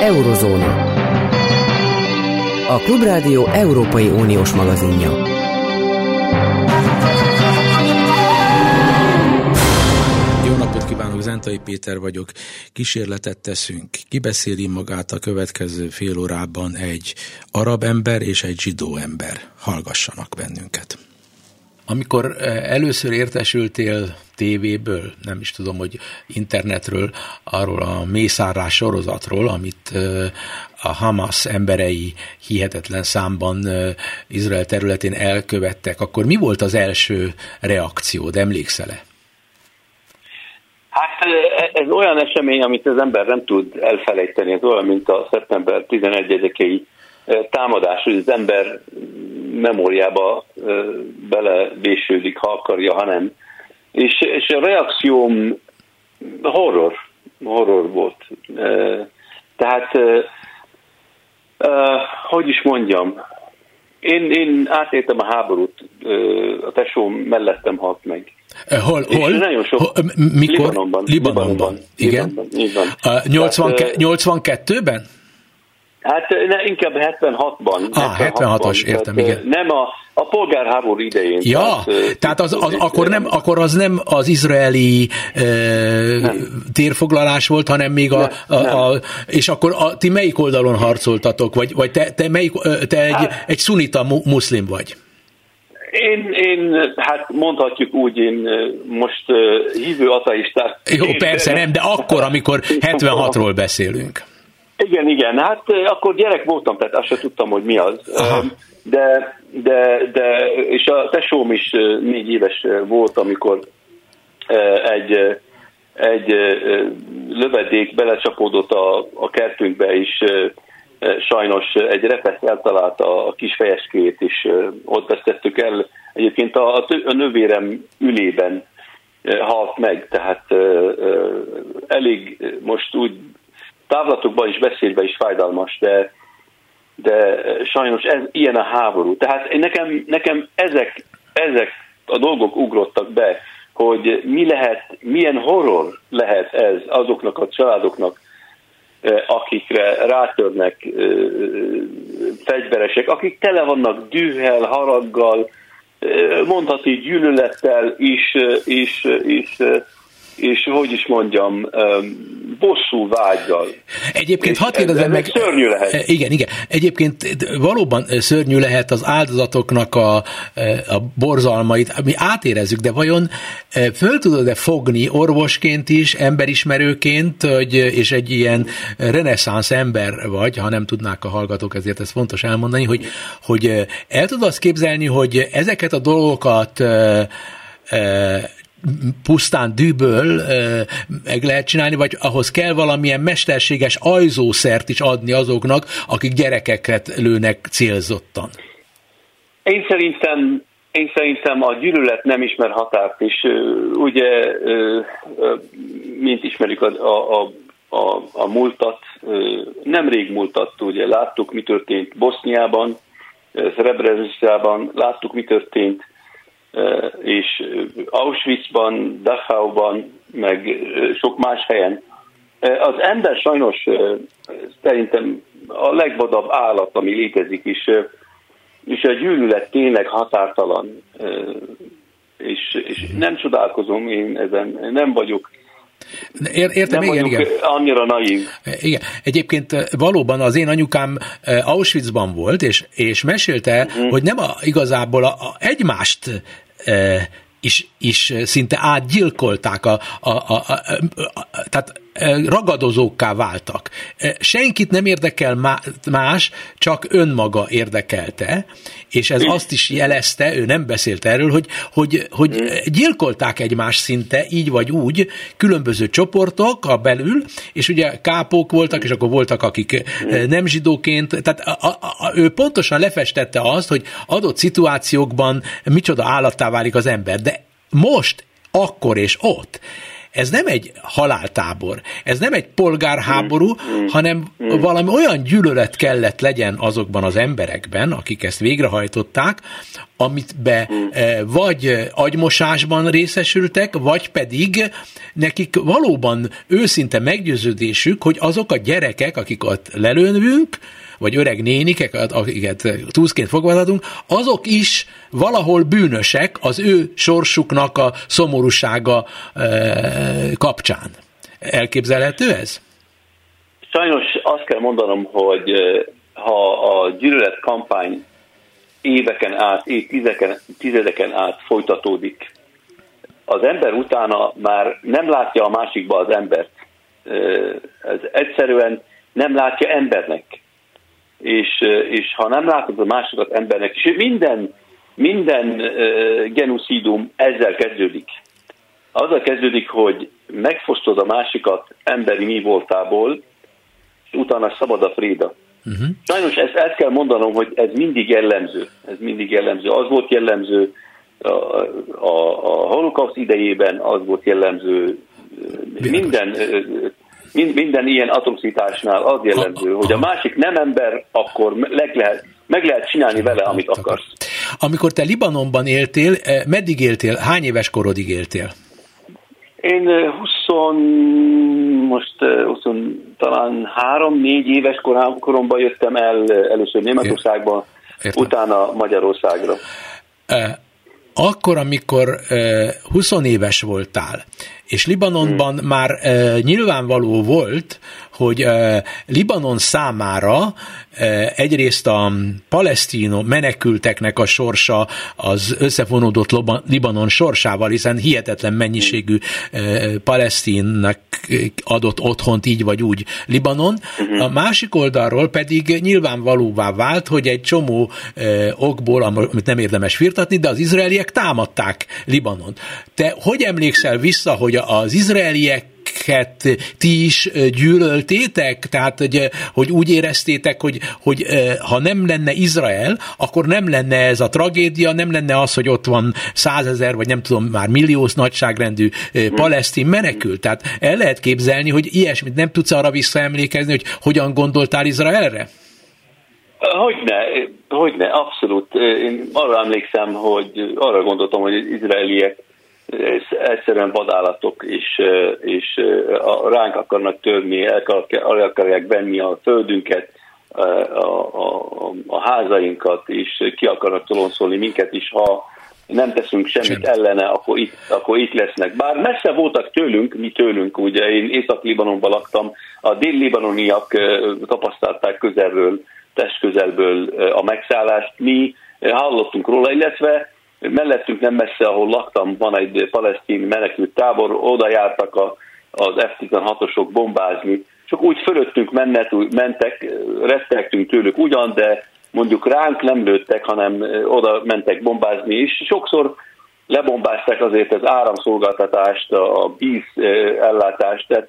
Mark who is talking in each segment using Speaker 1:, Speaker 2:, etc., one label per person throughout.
Speaker 1: Eurozóna. A Klubrádió Európai Uniós magazinja.
Speaker 2: Jó napot kívánok, Zentai Péter vagyok. Kísérletet teszünk. Kibeszéli magát a következő fél órában egy arab ember és egy zsidó ember. Hallgassanak bennünket. Amikor eh, először értesültél tévéből, nem is tudom, hogy internetről, arról a mészárlás sorozatról, amit eh, a Hamas emberei hihetetlen számban eh, Izrael területén elkövettek, akkor mi volt az első reakciód, emlékszel-e?
Speaker 3: Hát ez olyan esemény, amit az ember nem tud elfelejteni, ez olyan, mint a szeptember 11-i támadás, hogy az ember memóriába belevésődik, ha akarja, ha nem. És, és a reakcióm horror, horror volt. Tehát, hogy is mondjam, én, én átéltem a háborút, a tesóm mellettem halt meg.
Speaker 2: Hol? hol?
Speaker 3: nagyon sok, hol
Speaker 2: mikor? Libanonban. Libanonban. Libanonban. Igen. Libanonban, igen. 82-ben?
Speaker 3: Hát ne, inkább 76-ban.
Speaker 2: Ah, 76-os, értem, igen.
Speaker 3: Nem a, a polgárháború idején.
Speaker 2: Ja, tehát, tehát az, az, akkor, nem, akkor az nem az izraeli e, térfoglalás volt, hanem még a, nem, a, a és akkor a, ti melyik oldalon harcoltatok, vagy, vagy te, te, melyik, te egy, hát, egy szunita muszlim vagy?
Speaker 3: Én, én, hát mondhatjuk úgy, én most hívő ateistát.
Speaker 2: Jó, persze nem, de akkor, amikor 76-ról beszélünk.
Speaker 3: Igen, igen, hát akkor gyerek voltam, tehát azt sem tudtam, hogy mi az. De, de, de, és a tesóm is négy éves volt, amikor egy, egy lövedék belecsapódott a, a kertünkbe, és sajnos egy repesz eltalálta a kis fejeskét, és ott vesztettük el. Egyébként a, a nővérem ülében halt meg, tehát elég most úgy távlatokban is beszélve is fájdalmas, de, de sajnos ez ilyen a háború. Tehát nekem, nekem ezek, ezek a dolgok ugrottak be, hogy mi lehet, milyen horror lehet ez azoknak a családoknak, akikre rátörnek fegyveresek, akik tele vannak dühel, haraggal, mondhatni gyűlölettel is, is, is és hogy is mondjam, bosszú vágyal.
Speaker 2: Egyébként hadd kérdezem meg...
Speaker 3: Szörnyű lehet. E,
Speaker 2: igen, igen. Egyébként valóban szörnyű lehet az áldozatoknak a, a borzalmait, mi átérezzük, de vajon föl tudod-e fogni orvosként is, emberismerőként, hogy, és egy ilyen reneszánsz ember vagy, ha nem tudnák a hallgatók, ezért ez fontos elmondani, hogy, hogy el tudod azt képzelni, hogy ezeket a dolgokat pusztán dűből meg lehet csinálni, vagy ahhoz kell valamilyen mesterséges ajzószert is adni azoknak, akik gyerekeket lőnek célzottan?
Speaker 3: Én szerintem én szerintem a gyűlölet nem ismer határt, és ugye, mint ismerjük a, a, a, a múltat, nemrég múltat, ugye láttuk, mi történt Boszniában, Srebrenicában, láttuk, mi történt és Auschwitzban, Dachauban, meg sok más helyen. Az ember sajnos szerintem a legvadabb állat, ami létezik is, és a gyűlölet tényleg határtalan, és, és nem csodálkozom én ezen, nem vagyok
Speaker 2: Értem,
Speaker 3: nem
Speaker 2: igen, igen.
Speaker 3: annyira naív.
Speaker 2: Igen. Egyébként valóban az én anyukám Auschwitzban volt, és, és mesélte, uh-huh. hogy nem a, igazából a, a egymást e, is, is szinte átgyilkolták, a, a, a, a, a, tehát ragadozókká váltak. Senkit nem érdekel más, csak önmaga érdekelte, és ez azt is jelezte, ő nem beszélt erről, hogy, hogy, hogy gyilkolták egymás szinte, így vagy úgy, különböző csoportok a belül, és ugye kápók voltak, és akkor voltak, akik nem zsidóként, tehát a, a, a, ő pontosan lefestette azt, hogy adott szituációkban micsoda állattá válik az ember, de most, akkor és ott ez nem egy haláltábor, ez nem egy polgárháború, mm. hanem mm. valami olyan gyűlölet kellett legyen azokban az emberekben, akik ezt végrehajtották, amit be vagy agymosásban részesültek, vagy pedig nekik valóban őszinte meggyőződésük, hogy azok a gyerekek, akik ott lelőnünk, vagy öreg nénikek, akiket túszként fogvatartunk, azok is valahol bűnösek az ő sorsuknak a szomorúsága kapcsán. Elképzelhető ez?
Speaker 3: Sajnos azt kell mondanom, hogy ha a gyűlölet kampány éveken át, évtizedeken tizedeken át folytatódik, az ember utána már nem látja a másikba az embert. Ez egyszerűen nem látja embernek. És, és ha nem látod a másikat embernek, és minden, minden genuszidum ezzel kezdődik. Azzal kezdődik, hogy megfosztod a másikat emberi mi voltából, és utána szabad a fréda. Uh-huh. Sajnos ezt, ezt kell mondanom, hogy ez mindig jellemző. Ez mindig jellemző. Az volt jellemző a, a, a holokauszt idejében, az volt jellemző minden, mind, minden ilyen atrocitásnál az jellemző, hogy a másik nem ember, akkor meg lehet, meg lehet csinálni vele, amit akarsz.
Speaker 2: Amikor te Libanonban éltél, eh, meddig éltél? Hány éves korodig éltél?
Speaker 3: Én 20, most 20, talán 3-4 éves koromban jöttem el először Németországba, Értem. utána Magyarországra.
Speaker 2: Akkor, amikor 20 éves voltál, és Libanonban hmm. már nyilvánvaló volt, hogy Libanon számára egyrészt a palesztino menekülteknek a sorsa az összefonódott Libanon sorsával, hiszen hihetetlen mennyiségű palesztinnak adott otthont így vagy úgy Libanon. A másik oldalról pedig nyilvánvalóvá vált, hogy egy csomó okból, amit nem érdemes firtatni, de az izraeliek támadták Libanon. Te hogy emlékszel vissza, hogy az izraeliek ti is gyűlöltétek? Tehát, hogy, hogy úgy éreztétek, hogy, hogy ha nem lenne Izrael, akkor nem lenne ez a tragédia, nem lenne az, hogy ott van százezer, vagy nem tudom, már milliós nagyságrendű palesztin menekült. Tehát el lehet képzelni, hogy ilyesmit nem tudsz arra visszaemlékezni, hogy hogyan gondoltál Izraelre?
Speaker 3: Hogyne, hogyne, abszolút. Én arra emlékszem, hogy arra gondoltam, hogy az izraeliek egyszerűen vadállatok, és, és ránk akarnak törni, el, akarják venni a földünket, a, a, a házainkat, és ki akarnak toloncolni minket is, ha nem teszünk semmit Semmi. ellene, akkor itt, akkor itt lesznek. Bár messze voltak tőlünk, mi tőlünk, ugye én Észak-Libanonban laktam, a dél-libanoniak tapasztalták közelről, testközelből a megszállást, mi hallottunk róla, illetve mellettünk nem messze, ahol laktam, van egy palesztin menekült tábor, oda jártak a, az F-16-osok bombázni, csak úgy fölöttünk mennet, mentek, rettegtünk tőlük ugyan, de mondjuk ránk nem lőttek, hanem oda mentek bombázni is. Sokszor lebombázták azért az áramszolgáltatást, a víz ellátást, tehát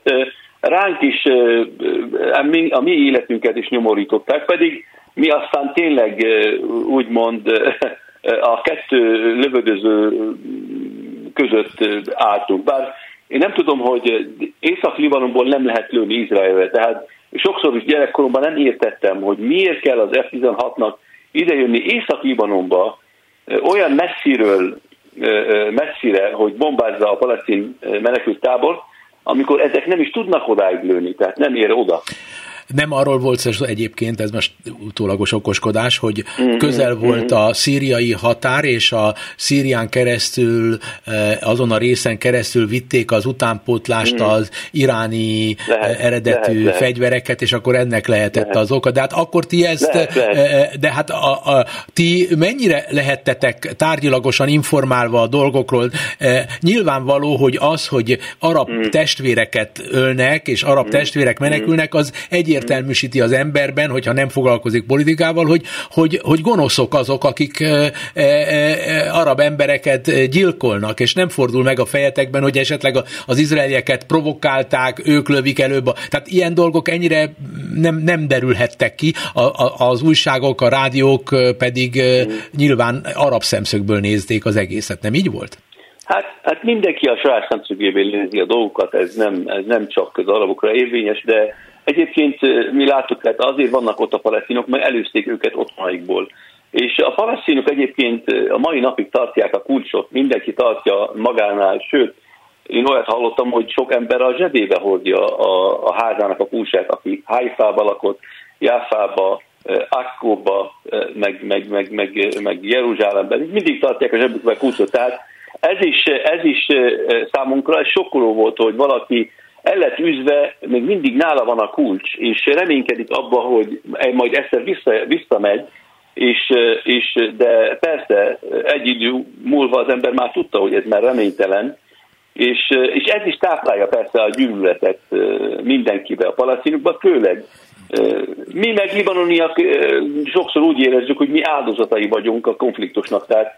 Speaker 3: ránk is a mi életünket is nyomorították, pedig mi aztán tényleg úgymond a kettő lövöldöző között álltunk. Bár én nem tudom, hogy Észak-Libanonból nem lehet lőni Izraelre, tehát sokszor is gyerekkoromban nem értettem, hogy miért kell az F-16-nak idejönni Észak-Libanonba olyan messziről, messzire, hogy bombázza a palesztin menekült tábor, amikor ezek nem is tudnak odáig lőni, tehát nem ér oda.
Speaker 2: Nem arról volt szó egyébként, ez most utólagos okoskodás, hogy mm-hmm. közel volt mm-hmm. a szíriai határ, és a Szírián keresztül, eh, azon a részen keresztül vitték az utánpótlást mm. az iráni eh, lehet, eredetű lehet, fegyvereket, és akkor ennek lehetett lehet. az oka. De hát akkor ti ezt, lehet, lehet. Eh, de hát a, a, ti mennyire lehettetek tárgyilagosan informálva a dolgokról? Nyilvánvaló, hogy az, hogy arab testvéreket ölnek, és arab testvérek menekülnek, az egyértelmű egyértelműsíti az emberben, hogyha nem foglalkozik politikával, hogy, hogy, hogy gonoszok azok, akik e, e, e, arab embereket gyilkolnak, és nem fordul meg a fejetekben, hogy esetleg az izraelieket provokálták, ők lövik előbb. Tehát ilyen dolgok ennyire nem, nem derülhettek ki, a, a, az újságok, a rádiók pedig nyilván arab szemszögből nézték az egészet, nem így volt?
Speaker 3: Hát, hát mindenki a saját szemszögéből nézi a dolgokat, ez nem, ez nem csak az arabokra érvényes, de Egyébként mi láttuk, tehát azért vannak ott a palesztinok, mert előzték őket otthonaikból. És a palesztinok egyébként a mai napig tartják a kulcsot, mindenki tartja magánál, sőt, én olyat hallottam, hogy sok ember a zsebébe hordja a, a házának a kulcsát, aki Haifába lakott, Jáfába, Akkóba, meg, meg, meg, meg, meg Jeruzsálemben, mindig tartják a zsebükbe kulcsot. Tehát ez is, ez is számunkra egy sokkoló volt, hogy valaki el lett üzve, még mindig nála van a kulcs, és reménykedik abba, hogy majd egyszer vissza, visszamegy, és, és, de persze egy idő múlva az ember már tudta, hogy ez már reménytelen, és, és ez is táplálja persze a gyűlöletet mindenkibe, a palasztinokba, főleg. Mi meg libanoniak sokszor úgy érezzük, hogy mi áldozatai vagyunk a konfliktusnak, tehát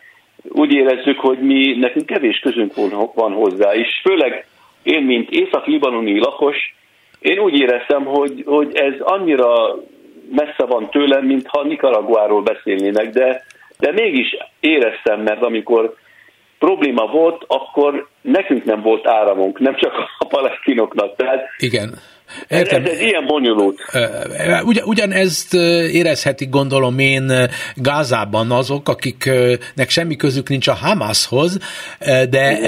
Speaker 3: úgy érezzük, hogy mi nekünk kevés közünk van hozzá, és főleg én, mint észak-libanoni lakos, én úgy éreztem, hogy, hogy ez annyira messze van tőlem, mintha Nicaraguáról beszélnének, de, de mégis éreztem, mert amikor probléma volt, akkor nekünk nem volt áramunk, nem csak a palesztinoknak. Tehát
Speaker 2: Igen.
Speaker 3: Értem. Ez, ez ilyen bonyolult.
Speaker 2: Ugyan, ugyanezt érezhetik, gondolom én, Gázában azok, akiknek semmi közük nincs a Hamashoz, de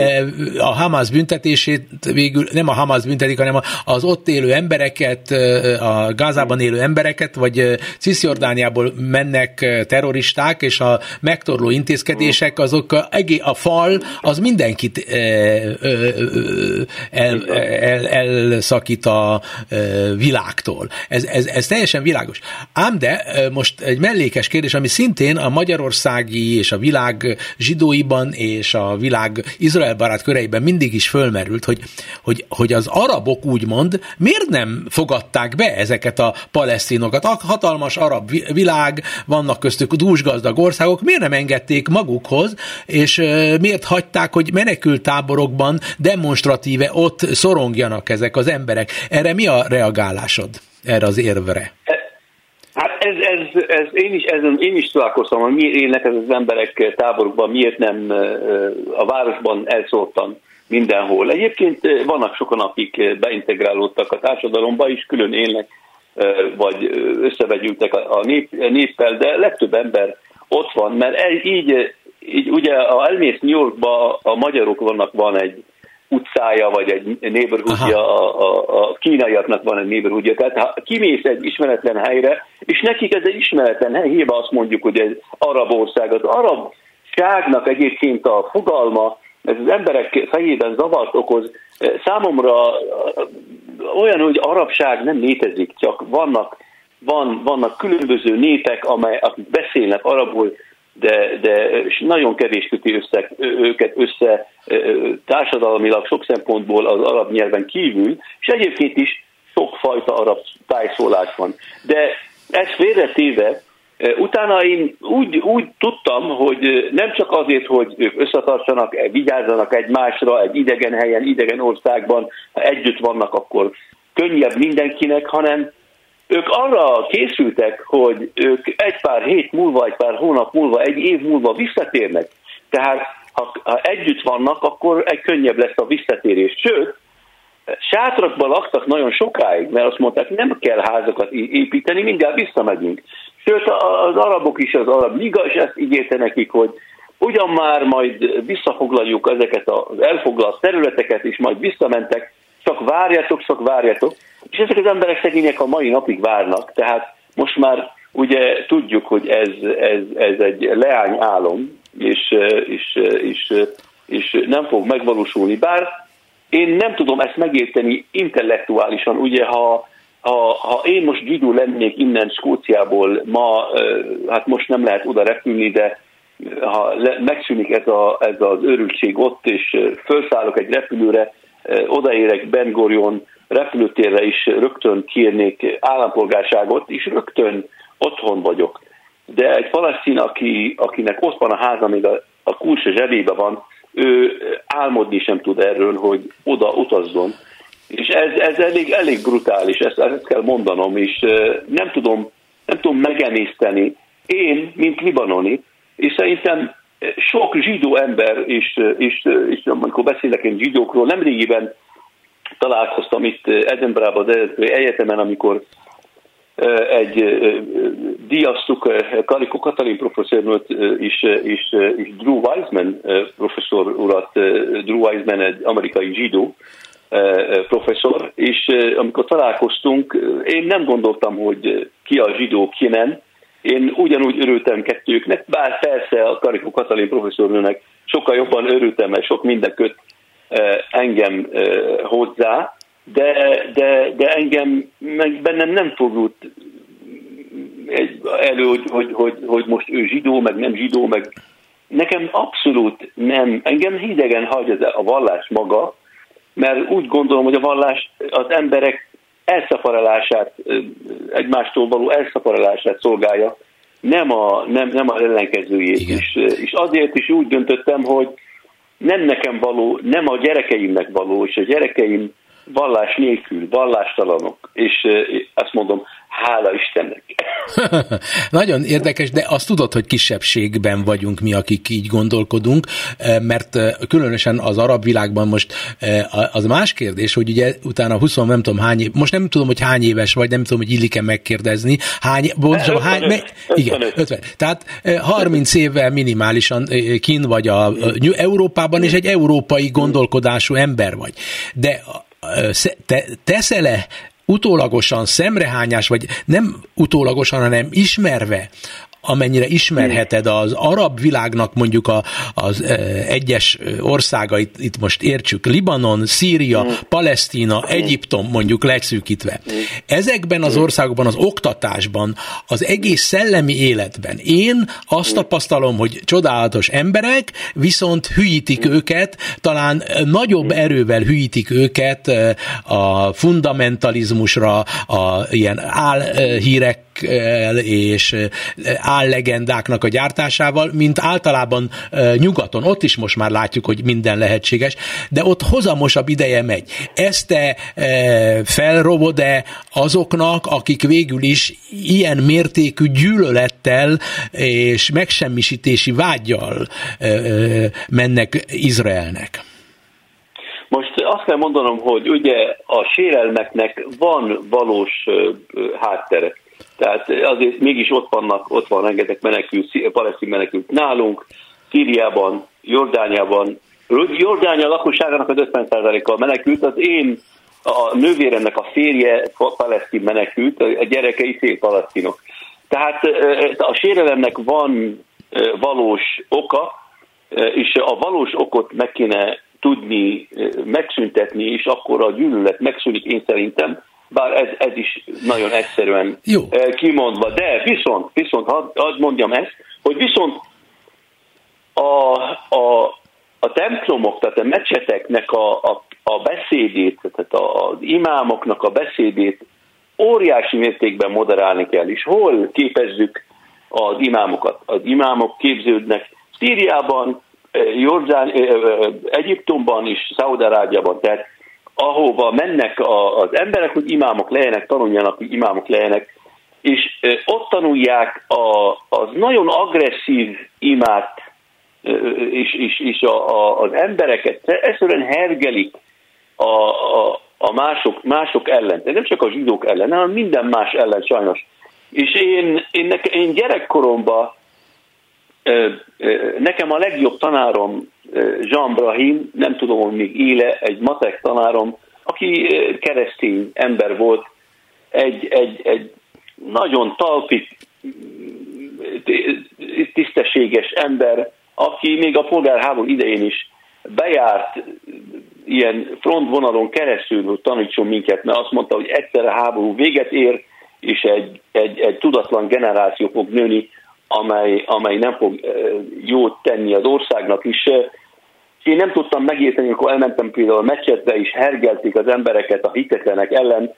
Speaker 2: a Hamas büntetését végül nem a Hamas büntetik, hanem az ott élő embereket, a Gázában élő embereket, vagy Cisjordániából mennek terroristák, és a megtorló intézkedések, azok a, a fal, az mindenkit el, el, elszakít a világtól. Ez, ez, ez teljesen világos. Ám de most egy mellékes kérdés, ami szintén a magyarországi és a világ zsidóiban és a világ Izrael barát köreiben mindig is fölmerült, hogy, hogy, hogy az arabok úgymond miért nem fogadták be ezeket a palesztinokat? A hatalmas arab világ, vannak köztük dúsgazdag országok, miért nem engedték magukhoz, és miért hagyták, hogy menekültáborokban demonstratíve ott szorongjanak ezek az emberek? Erre mi a reagálásod erre az érvre?
Speaker 3: Hát ez, ez, ez én, is, ezen, én is találkoztam, hogy miért élnek ez az emberek táborokban, miért nem a városban elszóltan mindenhol. Egyébként vannak sokan, akik beintegrálódtak a társadalomba, is külön élnek, vagy összevegyültek a nép, néppel, de legtöbb ember ott van, mert így, így ugye, ha elmész New Yorkba, a magyarok vannak, van egy utcája, vagy egy neighborhoodja, a, a, a kínaiaknak van egy neighborhoodja. Tehát ha kimész egy ismeretlen helyre, és nekik ez egy ismeretlen hely, hiába azt mondjuk, hogy ez arab ország. Az arabságnak egyébként a fogalma, ez az emberek fejében zavart okoz. Számomra olyan, hogy arabság nem létezik, csak vannak, van, vannak különböző népek, amely, akik beszélnek arabul, de, de nagyon kevés köti össze, őket össze társadalmilag sok szempontból az arab nyelven kívül, és egyébként is sokfajta arab tájszólás van. De ez félretéve, utána én úgy, úgy tudtam, hogy nem csak azért, hogy ők összetartsanak, vigyázzanak egymásra egy idegen helyen, idegen országban, ha együtt vannak, akkor könnyebb mindenkinek, hanem ők arra készültek, hogy ők egy pár hét múlva, egy pár hónap múlva, egy év múlva visszatérnek. Tehát ha, ha együtt vannak, akkor egy könnyebb lesz a visszatérés. Sőt, sátrakban laktak nagyon sokáig, mert azt mondták, nem kell házakat építeni, mindjárt visszamegyünk. Sőt, az arabok is, az arab liga is ezt ígérte nekik, hogy ugyan már majd visszafoglaljuk ezeket az elfoglalt területeket, és majd visszamentek, csak várjatok, csak várjatok. És ezek az emberek szegények a mai napig várnak, tehát most már ugye tudjuk, hogy ez, ez, ez egy leány álom, és, és, és, és nem fog megvalósulni. Bár én nem tudom ezt megérteni intellektuálisan, ugye ha, ha, ha én most zsidó lennék innen Skóciából, ma, hát most nem lehet oda repülni, de ha megszűnik ez, a, ez az őrültség ott, és felszállok egy repülőre, odaérek Ben Gurion repülőtérre is rögtön kérnék állampolgárságot, és rögtön otthon vagyok. De egy palasztin, aki, akinek ott van a háza, még a, a kulcs zsebébe van, ő álmodni sem tud erről, hogy oda utazzon. És ez, ez elég, elég brutális, ezt, ezt kell mondanom, és nem tudom, nem tudom megemészteni. Én, mint libanoni, és szerintem sok zsidó ember, és, és, és amikor beszélek én zsidókról, nemrégiben találkoztam itt Edinburghban az Egyetemen, amikor egy díjaztuk Karikó Katalin professzornőt és, és, és Drew Wiseman professzor urat, Drew Wiseman egy amerikai zsidó professzor, és amikor találkoztunk, én nem gondoltam, hogy ki a zsidó, ki nem. Én ugyanúgy örültem kettőknek, bár persze a Karikó Katalin professzornőnek sokkal jobban örültem, mert sok minden köt engem hozzá, de, de, de engem meg bennem nem egy, elő, hogy, hogy, hogy, hogy most ő zsidó, meg nem zsidó, meg nekem abszolút nem, engem hidegen hagy ez a vallás maga, mert úgy gondolom, hogy a vallás az emberek elszaporolását, egymástól való elszaporolását szolgálja, nem a, nem, nem a ellenkezőjét. is. és azért is úgy döntöttem, hogy nem nekem való, nem a gyerekeimnek való, és a gyerekeim vallás nélkül, vallástalanok, és azt mondom, hála Istennek.
Speaker 2: Nagyon érdekes, de azt tudod, hogy kisebbségben vagyunk mi, akik így gondolkodunk, mert különösen az arab világban most az más kérdés, hogy ugye utána 20 nem tudom hány év, most nem tudom, hogy hány éves vagy, nem tudom, hogy illik-e megkérdezni, hány, bontosabban, hány, me, igen, 50. Tehát 30 évvel minimálisan kin vagy a, Európában, és egy európai gondolkodású ember vagy. De te, teszel-e utólagosan szemrehányás, vagy nem utólagosan, hanem ismerve amennyire ismerheted az arab világnak mondjuk a, az e, egyes országait, itt most értsük, Libanon, Szíria, mm. Palesztina, mm. Egyiptom mondjuk leszűkítve. Mm. Ezekben az országokban, az oktatásban, az egész szellemi életben én azt tapasztalom, hogy csodálatos emberek, viszont hülyítik őket, talán nagyobb erővel hülyítik őket a fundamentalizmusra, a ilyen álhírek és állegendáknak a gyártásával, mint általában nyugaton. Ott is most már látjuk, hogy minden lehetséges, de ott hozamosabb ideje megy. Ezt te felrovod-e azoknak, akik végül is ilyen mértékű gyűlölettel és megsemmisítési vágyjal mennek Izraelnek?
Speaker 3: Most azt kell mondanom, hogy ugye a sérelmeknek van valós háttere. Tehát azért mégis ott vannak, ott van rengeteg menekült, palesztin menekült nálunk, Szíriában, Jordániában. Jordánia lakosságának az 50%-a menekült, az én a nővéremnek a férje palesztin menekült, a gyerekei szép palesztinok. Tehát a sérelemnek van valós oka, és a valós okot meg kéne tudni megszüntetni, és akkor a gyűlölet megszűnik én szerintem, bár ez, ez is nagyon egyszerűen Jó. Kimondva. De viszont, viszont hadd had mondjam ezt, hogy viszont a, a, a templomok, tehát a mecseteknek a, a, a beszédét, tehát az imámoknak a beszédét óriási mértékben moderálni kell, és hol képezzük az imámokat? Az imámok képződnek Szíriában, Jordán, Egyiptomban és Szaudarábiában, tehát ahova mennek az emberek, hogy imámok lejenek, tanuljanak, hogy imámok lejenek, és ott tanulják a, az nagyon agresszív imát, és, és, és a, a, az embereket egyszerűen hergelik a, a, a mások, mások ellen, de nem csak a zsidók ellen, hanem minden más ellen sajnos. És én, én, neke, én gyerekkoromban nekem a legjobb tanárom Jean Brahim, nem tudom, hogy még éle, egy matek tanárom, aki keresztény ember volt, egy, egy, egy nagyon talpi, tisztességes ember, aki még a polgárháború idején is bejárt ilyen frontvonalon keresztül, hogy tanítson minket, mert azt mondta, hogy egyszer a háború véget ér, és egy, egy, egy tudatlan generáció fog nőni, amely, amely nem fog jót tenni az országnak is. Én nem tudtam megérteni, amikor elmentem például a meccsetre, és hergelték az embereket a hitetlenek ellen,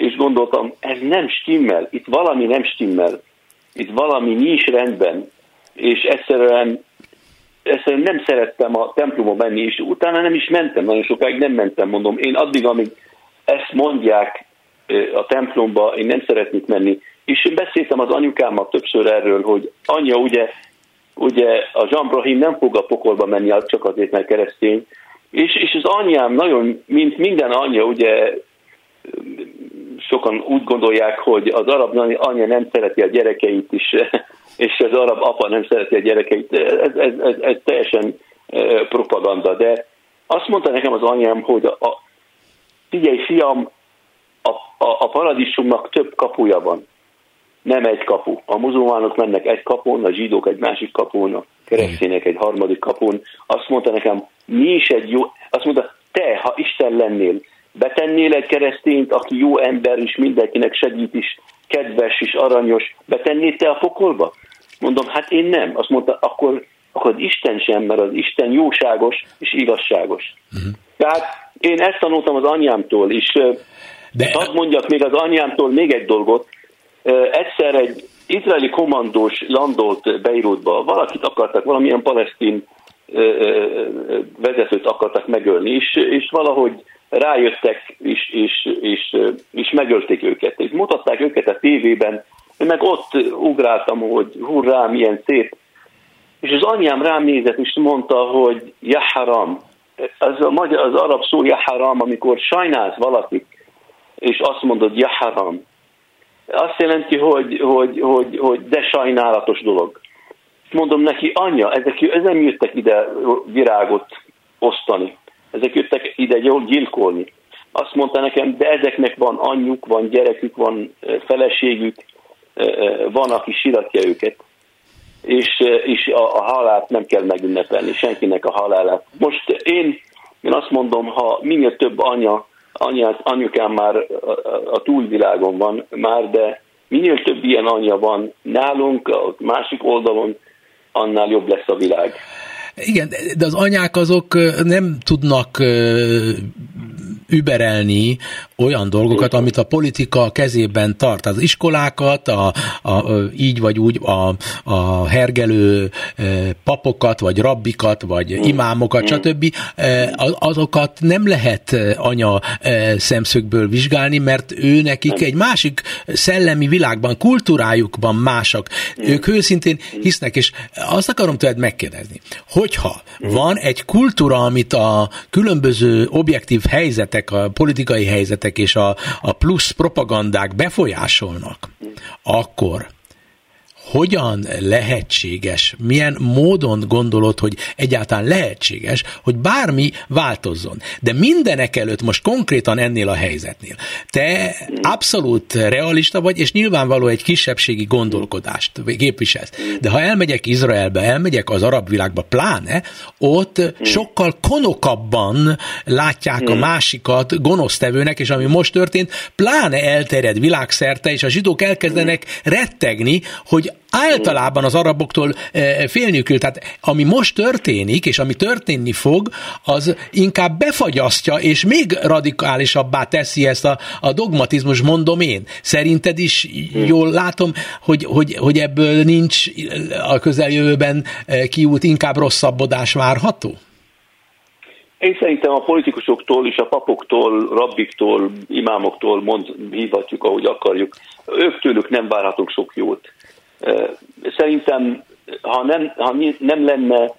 Speaker 3: és gondoltam, ez nem stimmel, itt valami nem stimmel, itt valami nincs rendben, és egyszerűen, egyszerűen nem szerettem a templomba menni, és utána nem is mentem, nagyon sokáig nem mentem, mondom, én addig, amíg ezt mondják a templomba, én nem szeretnék menni, és beszéltem az anyukámmal többször erről, hogy anyja ugye, ugye a Jean Brahim nem fog a pokolba menni, csak azért, mert keresztény, és, és az anyám nagyon, mint minden anyja, ugye sokan úgy gondolják, hogy az arab anya nem szereti a gyerekeit is, és az arab apa nem szereti a gyerekeit. Ez, ez, ez, ez teljesen propaganda. De azt mondta nekem az anyám, hogy a, a figyelj fiam, a, a, a paradicsomnak több kapuja van. Nem egy kapu. A muzulmánok mennek egy kapun, a zsidók egy másik kapun, a keresztények egy harmadik kapun. Azt mondta nekem, mi is egy jó, azt mondta, te, ha Isten lennél, betennél egy keresztényt, aki jó ember is, mindenkinek segít is, kedves is, aranyos, betennéd te a pokolba? Mondom, hát én nem. Azt mondta, akkor, akkor Isten sem, mert az Isten jóságos és igazságos. Uh-huh. Tehát én ezt tanultam az anyámtól, és de... hadd mondjak még az anyámtól még egy dolgot. Egyszer egy izraeli kommandós landolt Beirutba, valakit akartak, valamilyen palesztin vezetőt akartak megölni, és, és valahogy rájöttek, és, és, és, és megölték őket. És mutatták őket a tévében, én meg ott ugráltam, hogy hurrá, milyen szép. És az anyám rám nézett, és mondta, hogy jaharam. Az, a magyar, az arab szó jaharam, amikor sajnálsz valakit, és azt mondod jaharam. Azt jelenti, hogy, hogy, hogy, hogy de sajnálatos dolog. Mondom neki, anya, ezek, ezek nem jöttek ide virágot osztani. Ezek jöttek ide jól gyilkolni. Azt mondta nekem, de ezeknek van anyjuk, van gyerekük, van feleségük, van, aki siratja őket, és, és a, a halált nem kell megünnepelni, senkinek a halálát. Most én, én azt mondom, ha minél több anya, anyát, anyukám már a, a túlvilágon van már, de minél több ilyen anya van nálunk, a másik oldalon, annál jobb lesz a világ.
Speaker 2: Igen, de az anyák azok nem tudnak überelni olyan dolgokat, amit a politika kezében tart. Az iskolákat, a, a, így vagy úgy a, a hergelő papokat, vagy rabbikat, vagy imámokat, stb. azokat nem lehet anya szemszögből vizsgálni, mert ő nekik egy másik szellemi világban, kultúrájukban másak. Ők őszintén hisznek, és azt akarom tőled megkérdezni, hogyha van egy kultúra, amit a különböző objektív helyzetek helyzetek, a politikai helyzetek és a, a plusz propagandák befolyásolnak, akkor hogyan lehetséges, milyen módon gondolod, hogy egyáltalán lehetséges, hogy bármi változzon. De mindenek előtt most konkrétan ennél a helyzetnél. Te abszolút realista vagy, és nyilvánvaló egy kisebbségi gondolkodást képviselsz. De ha elmegyek Izraelbe, elmegyek az arab világba, pláne, ott sokkal konokabban látják a másikat gonosztevőnek, és ami most történt, pláne elterjed világszerte, és a zsidók elkezdenek rettegni, hogy általában az araboktól eh, félniük kell. Tehát ami most történik, és ami történni fog, az inkább befagyasztja, és még radikálisabbá teszi ezt a, a dogmatizmus, mondom én. Szerinted is jól látom, hogy, hogy, hogy ebből nincs a közeljövőben eh, kiút, inkább rosszabbodás várható?
Speaker 3: Én szerintem a politikusoktól és a papoktól, rabbiktól, imámoktól mond, hívhatjuk, ahogy akarjuk. Ők tőlük nem várhatunk sok jót. Szerintem, ha nem, ha nem lenne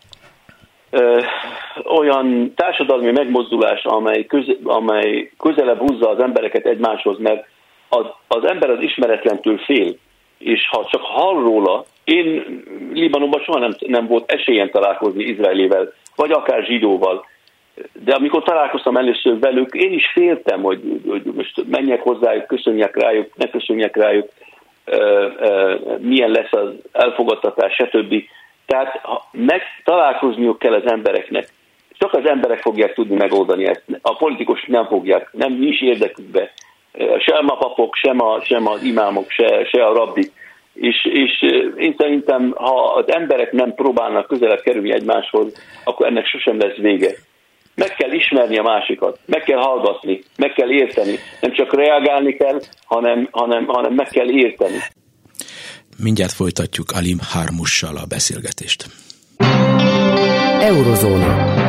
Speaker 3: olyan társadalmi megmozdulás, amely, köze, amely közelebb húzza az embereket egymáshoz, mert az, az ember az ismeretlentől fél, és ha csak hall róla, én Libanonban soha nem, nem volt esélyen találkozni Izraelével, vagy akár zsidóval, de amikor találkoztam először velük, én is féltem, hogy, hogy most menjek hozzájuk, köszönjek rájuk, ne köszönjek rájuk, milyen lesz az elfogadtatás, stb. Tehát meg találkozniuk kell az embereknek. Csak az emberek fogják tudni megoldani ezt. A politikusok nem fogják, nem nincs érdekükbe. Sem a papok, sem, a, sem az imámok, se, se a rabbik. És, és én szerintem, ha az emberek nem próbálnak közelebb kerülni egymáshoz, akkor ennek sosem lesz vége. Meg kell ismerni a másikat, meg kell hallgatni, meg kell érteni. Nem csak reagálni kell, hanem, hanem, hanem meg kell érteni.
Speaker 2: Mindjárt folytatjuk Alim Harmussal a beszélgetést.
Speaker 1: Eurozóna.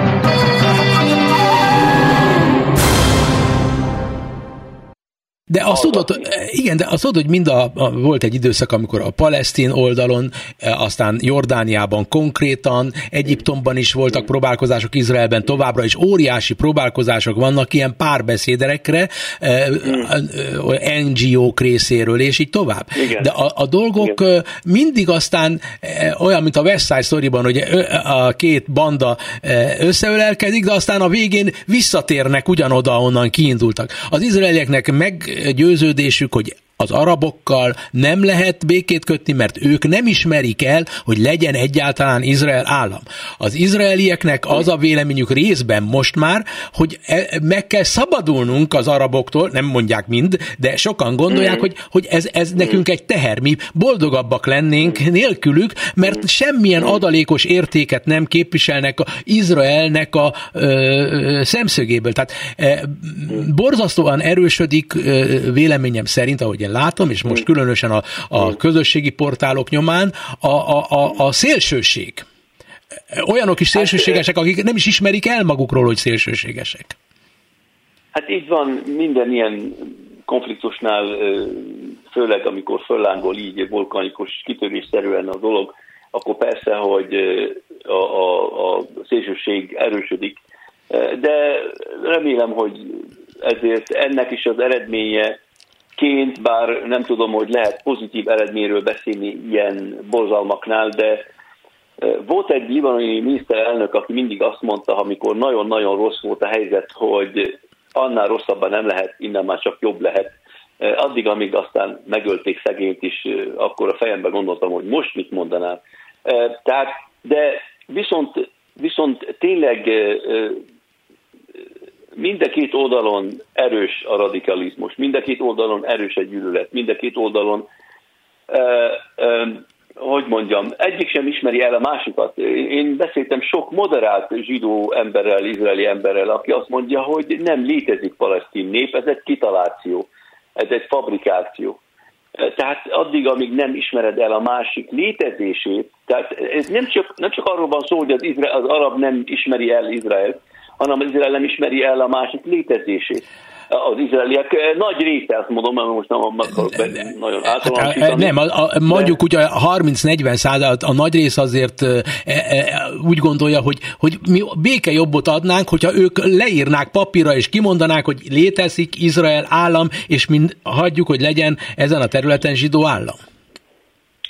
Speaker 2: De azt tudod, igen, de azt tudod, hogy mind a, a, volt egy időszak, amikor a palesztin oldalon, e, aztán Jordániában konkrétan, Egyiptomban is voltak próbálkozások, Izraelben továbbra is óriási próbálkozások vannak ilyen párbeszéderekre, hmm. NGO-k részéről, és így tovább. Igen. De a, a dolgok igen. mindig aztán olyan, mint a West Side Story-ban, hogy a két banda összeölelkedik, de aztán a végén visszatérnek ugyanoda, onnan kiindultak. Az izraelieknek meg győződésük, hogy az arabokkal nem lehet békét kötni, mert ők nem ismerik el, hogy legyen egyáltalán Izrael állam. Az izraelieknek az a véleményük részben most már, hogy e, meg kell szabadulnunk az araboktól, nem mondják mind, de sokan gondolják, mm. hogy, hogy ez, ez nekünk egy teher, mi boldogabbak lennénk nélkülük, mert semmilyen adalékos értéket nem képviselnek a Izraelnek a ö, ö, szemszögéből. Tehát e, borzasztóan erősödik ö, véleményem szerint, ahogy én látom, és most különösen a, a közösségi portálok nyomán, a, a, a, a szélsőség. Olyanok is hát, szélsőségesek, akik nem is ismerik el magukról, hogy szélsőségesek.
Speaker 3: Hát így van minden ilyen konfliktusnál, főleg amikor föllángol így vulkanikus kitörésszerűen a dolog, akkor persze, hogy a, a, a szélsőség erősödik, de remélem, hogy ezért ennek is az eredménye ként, bár nem tudom, hogy lehet pozitív eredményről beszélni ilyen borzalmaknál, de volt egy libanoni miniszterelnök, aki mindig azt mondta, amikor nagyon-nagyon rossz volt a helyzet, hogy annál rosszabban nem lehet, innen már csak jobb lehet. Addig, amíg aztán megölték szegényt is, akkor a fejemben gondoltam, hogy most mit mondanám. Tehát, de viszont, viszont tényleg mind a két oldalon erős a radikalizmus, mind a két oldalon erős a gyűlölet, mind a két oldalon, uh, uh, hogy mondjam, egyik sem ismeri el a másikat. Én beszéltem sok moderált zsidó emberrel, izraeli emberrel, aki azt mondja, hogy nem létezik palesztin nép, ez egy kitaláció, ez egy fabrikáció. Tehát addig, amíg nem ismered el a másik létezését, tehát ez nem csak, nem csak arról van szó, hogy az, Izrael, az arab nem ismeri el Izraelt, hanem az Izrael nem ismeri el a másik létezését az izraeliek eh, nagy része, azt mondom, mert most nem akarok nagyon hát, általánosítani.
Speaker 2: Nem, a, a, mondjuk de... úgy a 30-40 százalék, a nagy rész azért e, e, úgy gondolja, hogy, hogy mi béke jobbot adnánk, hogyha ők leírnák papírra és kimondanák, hogy létezik Izrael állam, és mi hagyjuk, hogy legyen ezen a területen zsidó állam.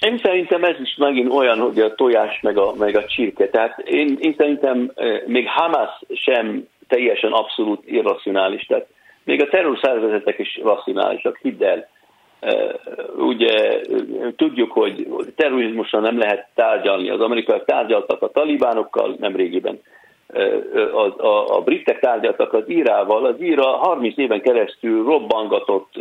Speaker 3: Én szerintem ez is megint olyan, hogy a tojás meg a, meg a csirke. Tehát én, én szerintem még Hamas sem teljesen abszolút irracionális. Tehát még a terrorszervezetek is racionálisak, hidd el. Ugye tudjuk, hogy terrorizmusra nem lehet tárgyalni. Az amerikaiak tárgyaltak a talibánokkal nem régiben a, a, a britek tárgyaltak az írával, az íra 30 éven keresztül robbangatott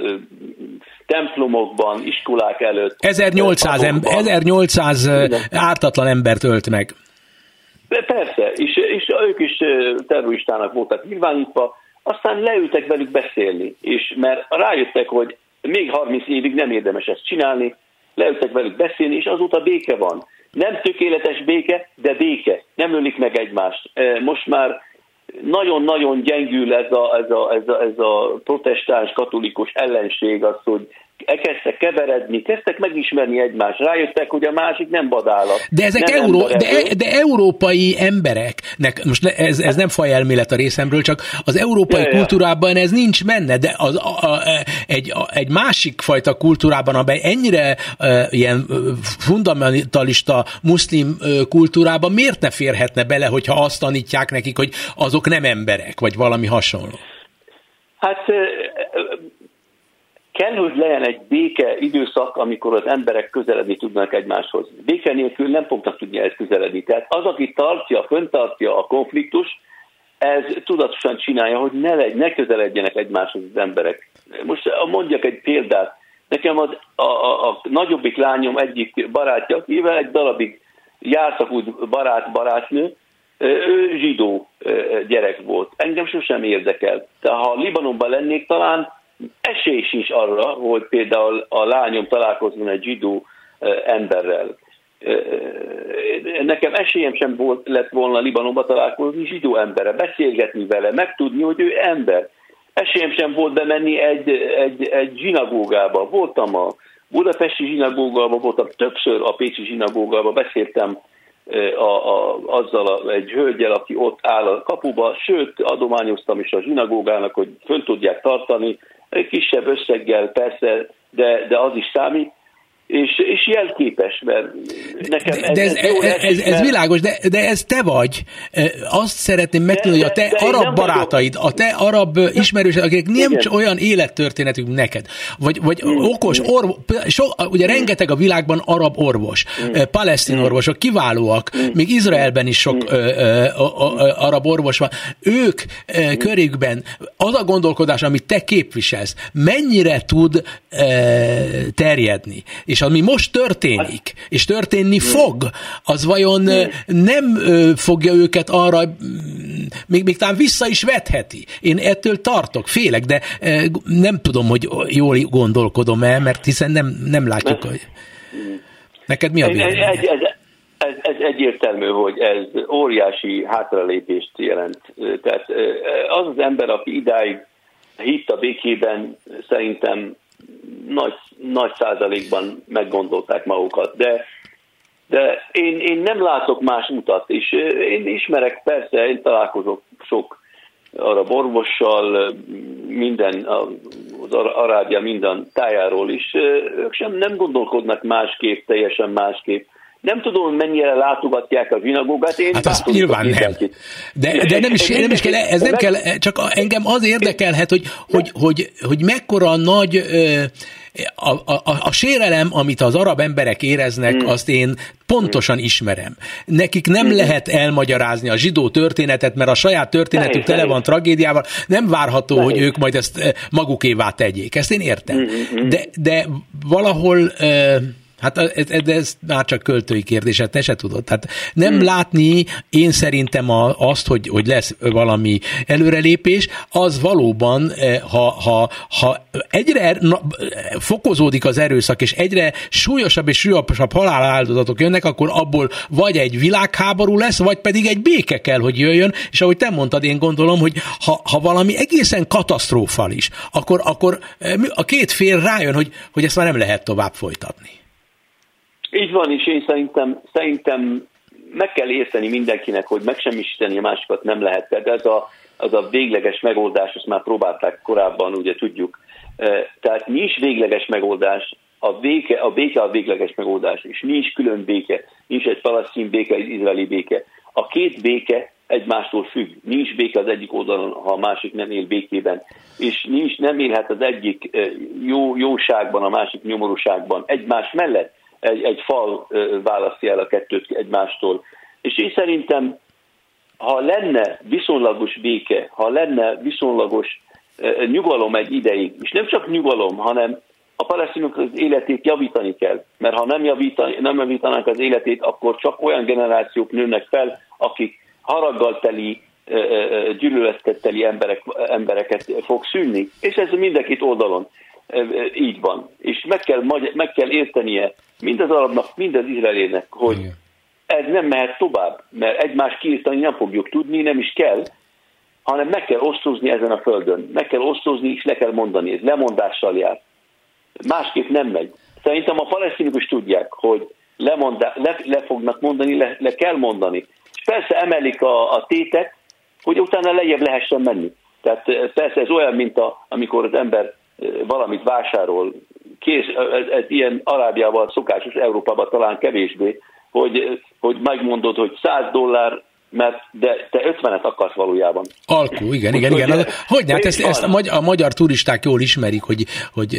Speaker 3: templomokban, iskolák előtt.
Speaker 2: 1800, em, 1800 ártatlan embert ölt meg.
Speaker 3: Persze, és, és ők is terroristának voltak nyilvánítva, aztán leültek velük beszélni, és mert rájöttek, hogy még 30 évig nem érdemes ezt csinálni, leültek velük beszélni, és azóta béke van. Nem tökéletes béke, de béke. Nem ölik meg egymást. Most már nagyon-nagyon gyengül ez a, ez a, ez a, ez a protestáns katolikus ellenség, az, hogy elkezdtek keveredni, kezdtek megismerni egymást, rájöttek, hogy a másik nem vadállat.
Speaker 2: De ezek
Speaker 3: nem
Speaker 2: Euró, de, de európai embereknek, most ez, ez nem fajelmélet a részemről, csak az európai ja, kultúrában ez nincs menne, de az, a, a, egy, a, egy másik fajta kultúrában, amely ennyire e, ilyen fundamentalista muszlim kultúrában miért ne férhetne bele, hogyha azt tanítják nekik, hogy azok nem emberek, vagy valami hasonló?
Speaker 3: Hát Kell, hogy legyen egy béke időszak, amikor az emberek közeledni tudnak egymáshoz. Béke nélkül nem fognak tudni ezt közeledni. Tehát az, aki tartja, föntartja a konfliktus, ez tudatosan csinálja, hogy ne, legy, ne közeledjenek egymáshoz az emberek. Most mondjak egy példát. Nekem az, a, a, a nagyobbik lányom egyik barátja, akivel egy darabig jártak úgy barát-barátnő, ő zsidó gyerek volt. Engem sosem érdekel. Tehát ha Libanonban lennék, talán esély sincs arra, hogy például a lányom találkozzon egy zsidó emberrel. Nekem esélyem sem volt, lett volna Libanonba találkozni zsidó emberre, beszélgetni vele, megtudni, hogy ő ember. esélyem sem volt bemenni egy, egy, egy zsinagógába. Voltam a budapesti zsinagógába, voltam többször a pécsi zsinagógába, beszéltem a, a, azzal a, egy hölgyel, aki ott áll a kapuba, sőt, adományoztam is a zsinagógának, hogy föl tudják tartani, kisebb összeggel persze, de, de az is számít, és, és jelképes, mert nekem
Speaker 2: de, de ez, ez, ez, ez, ez világos, de, de ez te vagy. Azt szeretném megtudni, hogy a te de arab barátaid, a te arab ismerősök, akik nem Igen. olyan élettörténetük neked, vagy, vagy mm. okos, orv, so, ugye mm. rengeteg a világban arab orvos, mm. palesztin mm. orvosok, kiválóak, mm. még Izraelben is sok mm. ö, ö, ö, arab orvos van. Ők mm. körükben az a gondolkodás, amit te képviselsz, mennyire tud ö, terjedni, és ami most történik, és történni fog, az vajon nem fogja őket arra, még, még talán vissza is vetheti. Én ettől tartok, félek, de nem tudom, hogy jól gondolkodom el, mert hiszen nem, nem látjuk, hogy... Neked mi a véleményed?
Speaker 3: Ez, ez, ez, ez egyértelmű, hogy ez óriási hátralépést jelent. Tehát az az ember, aki idáig hitt a békében, szerintem nagy, nagy százalékban meggondolták magukat, de de én, én nem látok más utat, és én ismerek, persze, én találkozok sok arra orvossal, minden, az Arábia minden tájáról is, ők sem nem gondolkodnak másképp, teljesen másképp. Nem tudom, hogy mennyire látogatják a zsinagógát. Én
Speaker 2: hát azt nyilván nem. De, de nem, is, nem is kell, ez nem kell, csak engem az érdekelhet, hogy, hogy, hogy, hogy mekkora nagy a, a, a, a sérelem, amit az arab emberek éreznek, hmm. azt én pontosan ismerem. Nekik nem hmm. lehet elmagyarázni a zsidó történetet, mert a saját történetük nehéz, tele van tragédiával, nem várható, nehéz. hogy ők majd ezt magukévá tegyék. Ezt én értem. Hmm. De, de valahol... Uh, Hát ez, ez már csak költői kérdés, hát te se tudod. Hát nem hmm. látni én szerintem a, azt, hogy, hogy lesz valami előrelépés, az valóban, eh, ha, ha, ha egyre na, fokozódik az erőszak, és egyre súlyosabb és súlyosabb haláláldozatok jönnek, akkor abból vagy egy világháború lesz, vagy pedig egy béke kell, hogy jöjjön, és ahogy te mondtad, én gondolom, hogy ha, ha valami egészen katasztrófal is, akkor, akkor eh, a két fél rájön, hogy, hogy ezt már nem lehet tovább folytatni.
Speaker 3: Így van, és én szerintem, szerintem meg kell érteni mindenkinek, hogy megsemmisíteni a másikat nem lehet. Tehát ez a, az a végleges megoldás, azt már próbálták korábban, ugye tudjuk. E, tehát nincs végleges megoldás, a béke, a béke a végleges megoldás, és nincs külön béke, nincs egy palasztin béke, egy izraeli béke. A két béke egymástól függ. Nincs béke az egyik oldalon, ha a másik nem él békében. És nincs, nem élhet az egyik e, jó, jóságban, a másik nyomorúságban egymás mellett egy, egy fal választja el a kettőt egymástól. És én szerintem, ha lenne viszonylagos béke, ha lenne viszonylagos nyugalom egy ideig, és nem csak nyugalom, hanem a palesztinok az életét javítani kell, mert ha nem, javítani, nem javítanák az életét, akkor csak olyan generációk nőnek fel, akik haraggal teli, gyűlöletetteli emberek, embereket fog szűnni, és ez mindenkit oldalon így van. És meg kell, meg kell értenie mind az arabnak, mind az izraelének, hogy Igen. ez nem mehet tovább, mert egymást kiírtani nem fogjuk tudni, nem is kell, hanem meg kell osztozni ezen a földön. Meg kell osztozni, és le kell mondani. Ez lemondással jár. Másképp nem megy. Szerintem a palesztinok is tudják, hogy lemondá, le, le fognak mondani, le, le kell mondani. És persze emelik a, a tétet, hogy utána lejjebb lehessen menni. Tehát persze ez olyan, mint a, amikor az ember valamit vásárol, kész, ez, ez ilyen Arábiával szokásos, Európában talán kevésbé, hogy, hogy megmondod, hogy 100 dollár mert de te 50-et akarsz valójában.
Speaker 2: Alkú, igen, igen, igen. Hogy, hogy hát ezt, ezt a, magyar, a magyar turisták jól ismerik, hogy, hogy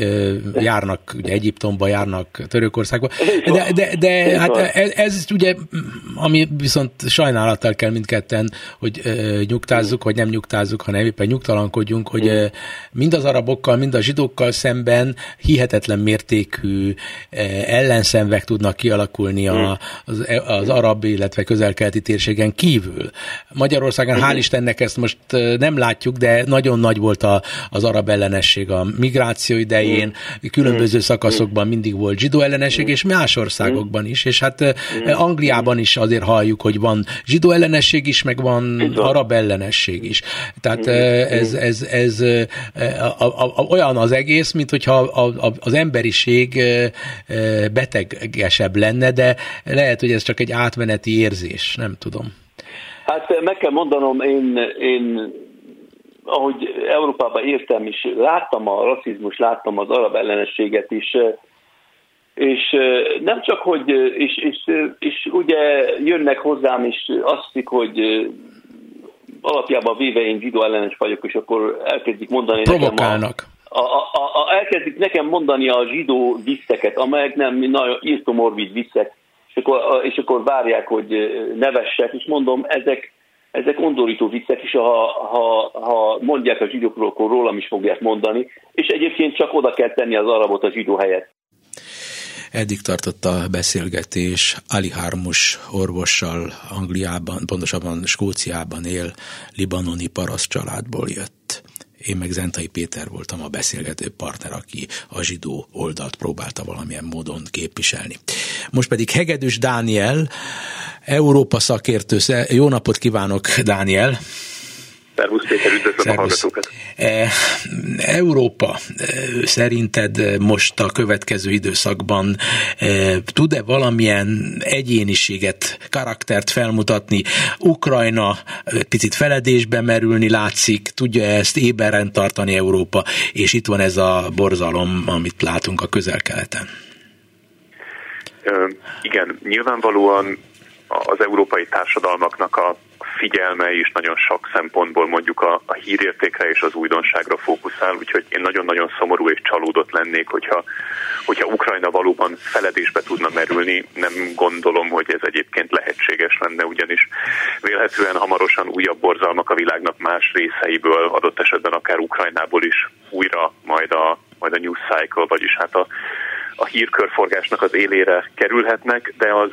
Speaker 2: járnak ugye Egyiptomba, járnak Törökországba, de, de, de hát ez, ez ugye, ami viszont sajnálattal kell mindketten, hogy nyugtázzuk, vagy nem nyugtázzuk, hanem éppen nyugtalankodjunk, hogy mind az arabokkal, mind a zsidókkal szemben hihetetlen mértékű ellenszenvek tudnak kialakulni a, az, az arab, illetve közelkelti térségen kívül kívül. Magyarországon hál' Istennek ezt most nem látjuk, de nagyon nagy volt a, az arab ellenesség a migráció idején, különböző szakaszokban mindig volt zsidó ellenesség, és más országokban is, és hát Angliában is azért halljuk, hogy van zsidó ellenesség is, meg van arab ellenesség is. Tehát ez, ez, ez a, a, a, olyan az egész, mint hogyha a, a, az emberiség betegesebb lenne, de lehet, hogy ez csak egy átmeneti érzés, nem tudom.
Speaker 3: Hát meg kell mondanom, én, én ahogy Európában értem is, láttam a rasszizmus, láttam az arab ellenességet is, és nem csak, hogy, és, és, és ugye jönnek hozzám, és azt hiszik, hogy alapjában véve én zsidó ellenes vagyok, és akkor elkezdik mondani
Speaker 2: Provokálnak. Nekem
Speaker 3: a, a, a, elkezdik nekem mondani a zsidó visszeket, amelyek nem nagyon írtomorbid visszek, és akkor, és akkor várják, hogy nevessek, és mondom, ezek, ezek undorító viccek, és ha, ha, ha mondják a zsidókról, akkor rólam is fogják mondani, és egyébként csak oda kell tenni az arabot a zsidó helyet.
Speaker 2: Eddig tartott a beszélgetés Ali Harmus orvossal Angliában, pontosabban Skóciában él, libanoni paraszt családból jött. Én meg Zentai Péter voltam a beszélgető partner, aki a zsidó oldalt próbálta valamilyen módon képviselni. Most pedig Hegedűs Dániel, Európa szakértő. Jó napot kívánok, Dániel!
Speaker 4: Szervusz Péter, üdvözlöm Szervusz. a hallgatókat. E,
Speaker 2: Európa e, szerinted most a következő időszakban e, tud-e valamilyen egyéniséget, karaktert felmutatni? Ukrajna picit feledésbe merülni látszik, tudja ezt éberen tartani Európa, és itt van ez a borzalom, amit látunk a közel-keleten.
Speaker 4: Igen, nyilvánvalóan az európai társadalmaknak a figyelme is nagyon sok szempontból mondjuk a, a hírértékre és az újdonságra fókuszál, úgyhogy én nagyon-nagyon szomorú és csalódott lennék, hogyha, hogyha Ukrajna valóban feledésbe tudna merülni. Nem gondolom, hogy ez egyébként lehetséges lenne, ugyanis vélhetően hamarosan újabb borzalmak a világnak más részeiből, adott esetben akár Ukrajnából is újra majd a, majd a news cycle, vagyis hát a a hírkörforgásnak az élére kerülhetnek, de az,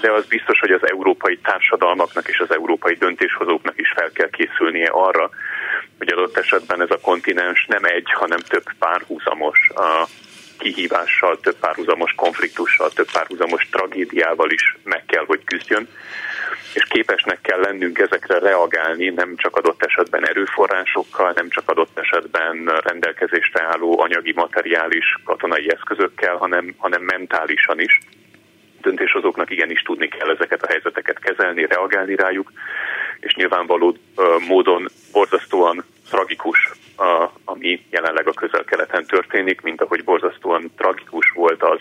Speaker 4: de az biztos, hogy az európai társadalmaknak és az európai döntéshozóknak is fel kell készülnie arra, hogy adott esetben ez a kontinens nem egy, hanem több párhuzamos kihívással, több párhuzamos konfliktussal, több párhuzamos tragédiával is meg kell, hogy küzdjön és képesnek kell lennünk ezekre reagálni, nem csak adott esetben erőforrásokkal, nem csak adott esetben rendelkezésre álló anyagi, materiális, katonai eszközökkel, hanem, hanem mentálisan is. Döntéshozóknak igenis tudni kell ezeket a helyzeteket kezelni, reagálni rájuk, és nyilvánvaló módon borzasztóan tragikus, ami jelenleg a közel-keleten történik, mint ahogy borzasztóan tragikus volt az,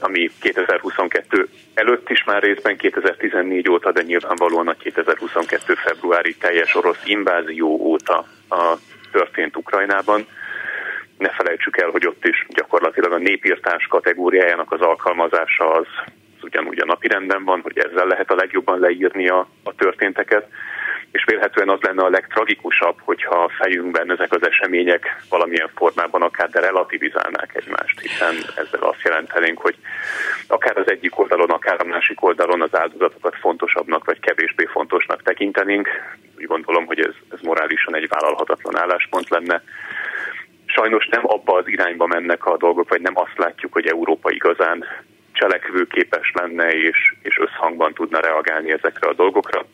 Speaker 4: ami 2022 előtt is már részben 2014 óta, de nyilvánvalóan a 2022 februári teljes orosz invázió óta a, történt Ukrajnában. Ne felejtsük el, hogy ott is gyakorlatilag a népírtás kategóriájának az alkalmazása az, az ugyanúgy a napirenden van, hogy ezzel lehet a legjobban leírni a, a történteket és vélhetően az lenne a legtragikusabb, hogyha a fejünkben ezek az események valamilyen formában akár de relativizálnák egymást, hiszen ezzel azt jelentenénk, hogy akár az egyik oldalon, akár a másik oldalon az áldozatokat fontosabbnak vagy kevésbé fontosnak tekintenénk. Úgy gondolom, hogy ez, ez morálisan egy vállalhatatlan álláspont lenne. Sajnos nem abba az irányba mennek a dolgok, vagy nem azt látjuk, hogy Európa igazán cselekvőképes lenne és, és összhangban tudna reagálni ezekre a dolgokra.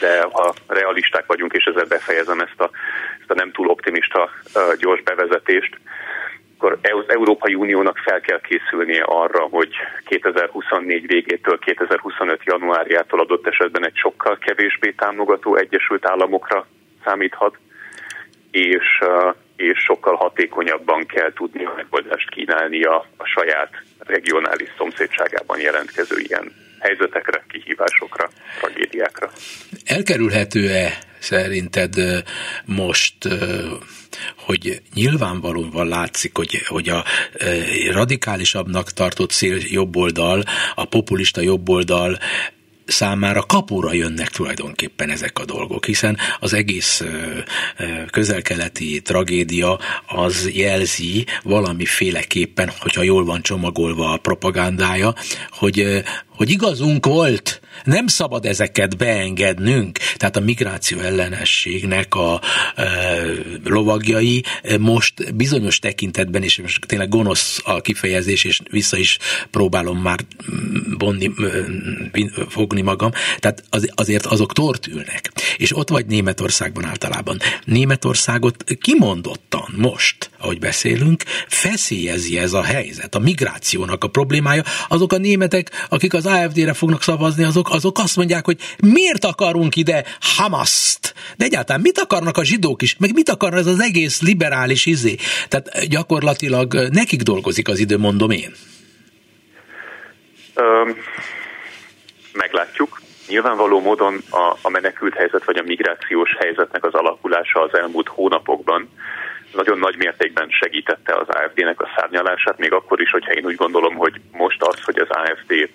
Speaker 4: De ha realisták vagyunk, és ezzel befejezem ezt a, ezt a nem túl optimista gyors bevezetést, akkor az Európai Uniónak fel kell készülnie arra, hogy 2024 végétől 2025 januárjától adott esetben egy sokkal kevésbé támogató Egyesült Államokra számíthat, és, és sokkal hatékonyabban kell tudni a megoldást kínálni a, a saját regionális szomszédságában jelentkező ilyen helyzetekre, kihívásokra, tragédiákra.
Speaker 2: Elkerülhető-e szerinted most, hogy nyilvánvalóan látszik, hogy, hogy a radikálisabbnak tartott szél jobboldal, a populista jobboldal számára kapura jönnek tulajdonképpen ezek a dolgok, hiszen az egész közelkeleti tragédia az jelzi valamiféleképpen, hogyha jól van csomagolva a propagandája, hogy, hogy igazunk volt, nem szabad ezeket beengednünk. Tehát a migráció ellenességnek a e, lovagjai most bizonyos tekintetben, és most tényleg gonosz a kifejezés, és vissza is próbálom már bonni, fogni magam, tehát az, azért azok tortülnek. És ott vagy Németországban általában. Németországot kimondottan most, ahogy beszélünk, feszélyezi ez a helyzet. A migrációnak a problémája. Azok a németek, akik az AFD-re fognak szavazni, azok, azok azt mondják, hogy miért akarunk ide Hamaszt? De egyáltalán mit akarnak a zsidók is? Meg mit akar ez az egész liberális izé? Tehát gyakorlatilag nekik dolgozik az idő, mondom én.
Speaker 4: Um, meglátjuk. Nyilvánvaló módon a, a menekült helyzet vagy a migrációs helyzetnek az alakulása az elmúlt hónapokban nagyon nagy mértékben segítette az AFD-nek a szárnyalását, még akkor is, hogyha én úgy gondolom, hogy most az, hogy az AFD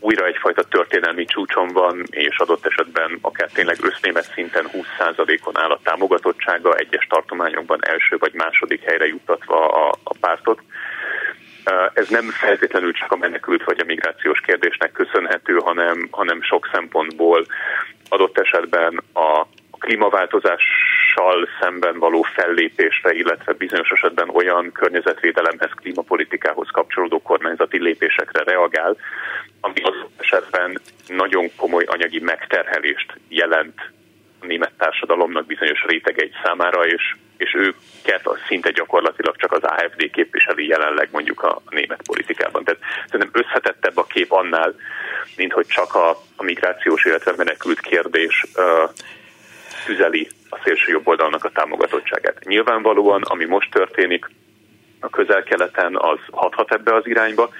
Speaker 4: újra egyfajta történelmi csúcson van, és adott esetben akár tényleg össznémet szinten 20%-on áll a támogatottsága, egyes tartományokban első vagy második helyre juttatva a, a pártot. Ez nem feltétlenül csak a menekült vagy a migrációs kérdésnek köszönhető, hanem, hanem sok szempontból adott esetben a klímaváltozással szemben való fellépésre, illetve bizonyos esetben olyan környezetvédelemhez, klímapolitikához kapcsolódó kormányzati lépésekre reagál, ami az esetben nagyon komoly anyagi megterhelést jelent a német társadalomnak bizonyos rétegegy számára, és, és őket a szinte gyakorlatilag csak az AFD képviseli jelenleg mondjuk a német politikában. Tehát szerintem összetettebb a kép annál, mint hogy csak a, a migrációs, illetve menekült kérdés uh, tüzeli a szélső jobb oldalnak a támogatottságát. Nyilvánvalóan, ami most történik a közel-keleten, az hathat ebbe az irányba.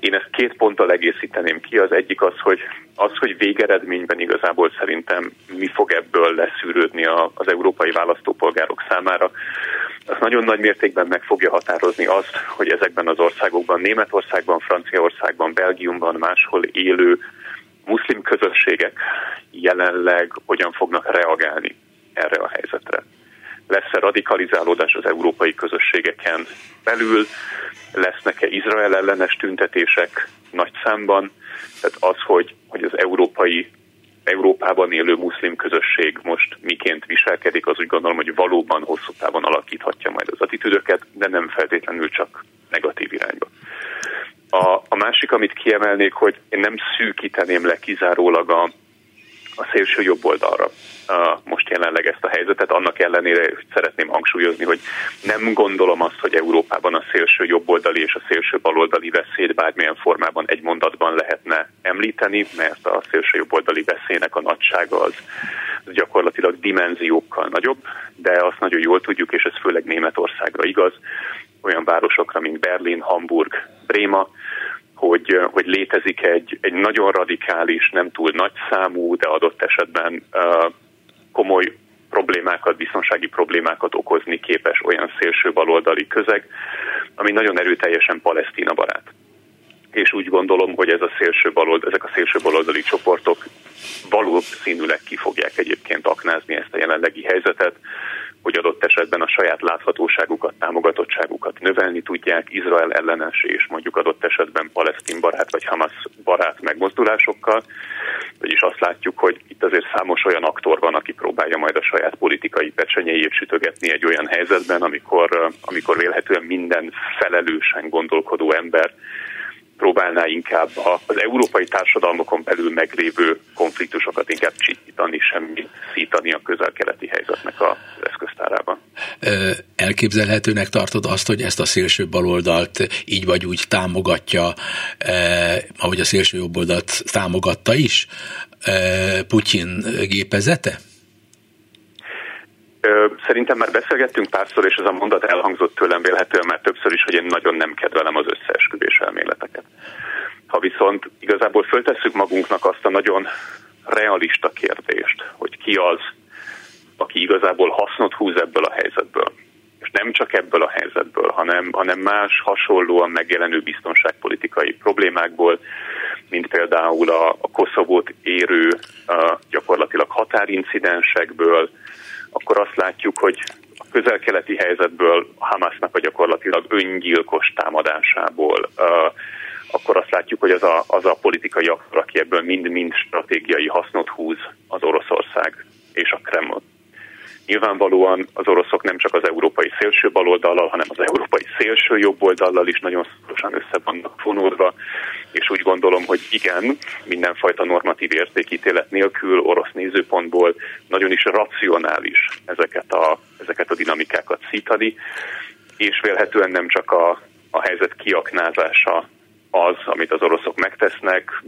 Speaker 4: Én ezt két ponttal egészíteném ki. Az egyik az, hogy az, hogy végeredményben igazából szerintem mi fog ebből leszűrődni az európai választópolgárok számára, az nagyon nagy mértékben meg fogja határozni azt, hogy ezekben az országokban, Németországban, Franciaországban, Belgiumban, máshol élő muszlim közösségek jelenleg hogyan fognak reagálni erre a helyzetre. Lesz-e radikalizálódás az európai közösségeken belül, lesznek-e Izrael ellenes tüntetések nagy számban, tehát az, hogy, hogy az európai Európában élő muszlim közösség most miként viselkedik, az úgy gondolom, hogy valóban hosszú távon alakíthatja majd az attitűdöket, de nem feltétlenül csak negatív irányba. A, a másik, amit kiemelnék, hogy én nem szűkíteném le kizárólag a, a szélső jobb oldalra most jelenleg ezt a helyzetet, annak ellenére szeretném hangsúlyozni, hogy nem gondolom azt, hogy Európában a szélső jobboldali és a szélső baloldali veszélyt bármilyen formában egy mondatban lehetne említeni, mert a szélső jobboldali veszélynek a nagysága az gyakorlatilag dimenziókkal nagyobb, de azt nagyon jól tudjuk, és ez főleg Németországra igaz, olyan városokra, mint Berlin, Hamburg, Bréma, hogy, hogy létezik egy, egy nagyon radikális, nem túl nagy számú, de adott esetben komoly problémákat, biztonsági problémákat okozni képes olyan szélső baloldali közeg, ami nagyon erőteljesen palesztina barát. És úgy gondolom, hogy ez a szélső balold, ezek a szélső baloldali csoportok valószínűleg ki fogják egyébként aknázni ezt a jelenlegi helyzetet, hogy adott esetben a saját láthatóságukat, támogatottságukat növelni tudják Izrael ellenes és mondjuk adott esetben palesztin barát vagy Hamas barát megmozdulásokkal. Vagyis azt látjuk, hogy itt azért számos olyan aktor van, aki próbálja majd a saját politikai pecsenyéjét sütögetni egy olyan helyzetben, amikor, amikor vélhetően minden felelősen gondolkodó ember próbálná inkább az európai társadalmokon belül meglévő konfliktusokat inkább csitítani, semmi szítani a közel-keleti helyzetnek az eszköztárában.
Speaker 2: Elképzelhetőnek tartod azt, hogy ezt a szélső baloldalt így vagy úgy támogatja, ahogy a szélső jobboldalt támogatta is, Putyin gépezete?
Speaker 4: Szerintem már beszélgettünk párszor, és ez a mondat elhangzott tőlem vélhetően már többször is, hogy én nagyon nem kedvelem az összeesküvés elméleteket. Ha viszont igazából föltesszük magunknak azt a nagyon realista kérdést, hogy ki az, aki igazából hasznot húz ebből a helyzetből, és nem csak ebből a helyzetből, hanem, hanem más hasonlóan megjelenő biztonságpolitikai problémákból, mint például a, a Koszovót érő a gyakorlatilag határincidensekből, akkor azt látjuk, hogy a közel-keleti helyzetből Hamasnak a gyakorlatilag öngyilkos támadásából, akkor azt látjuk, hogy az a, az a politikai aktor, aki ebből mind-mind stratégiai hasznot húz az Oroszország és a Kreml. Nyilvánvalóan az oroszok nem csak az európai szélső baloldallal, hanem az európai szélső jobboldallal is nagyon szorosan össze vannak fonódva, és úgy gondolom, hogy igen, mindenfajta normatív értékítélet nélkül orosz nézőpontból nagyon is racionális ezeket a, ezeket a dinamikákat szítani, és vélhetően nem csak a, a helyzet kiaknázása az, amit az oroszok megtesznek,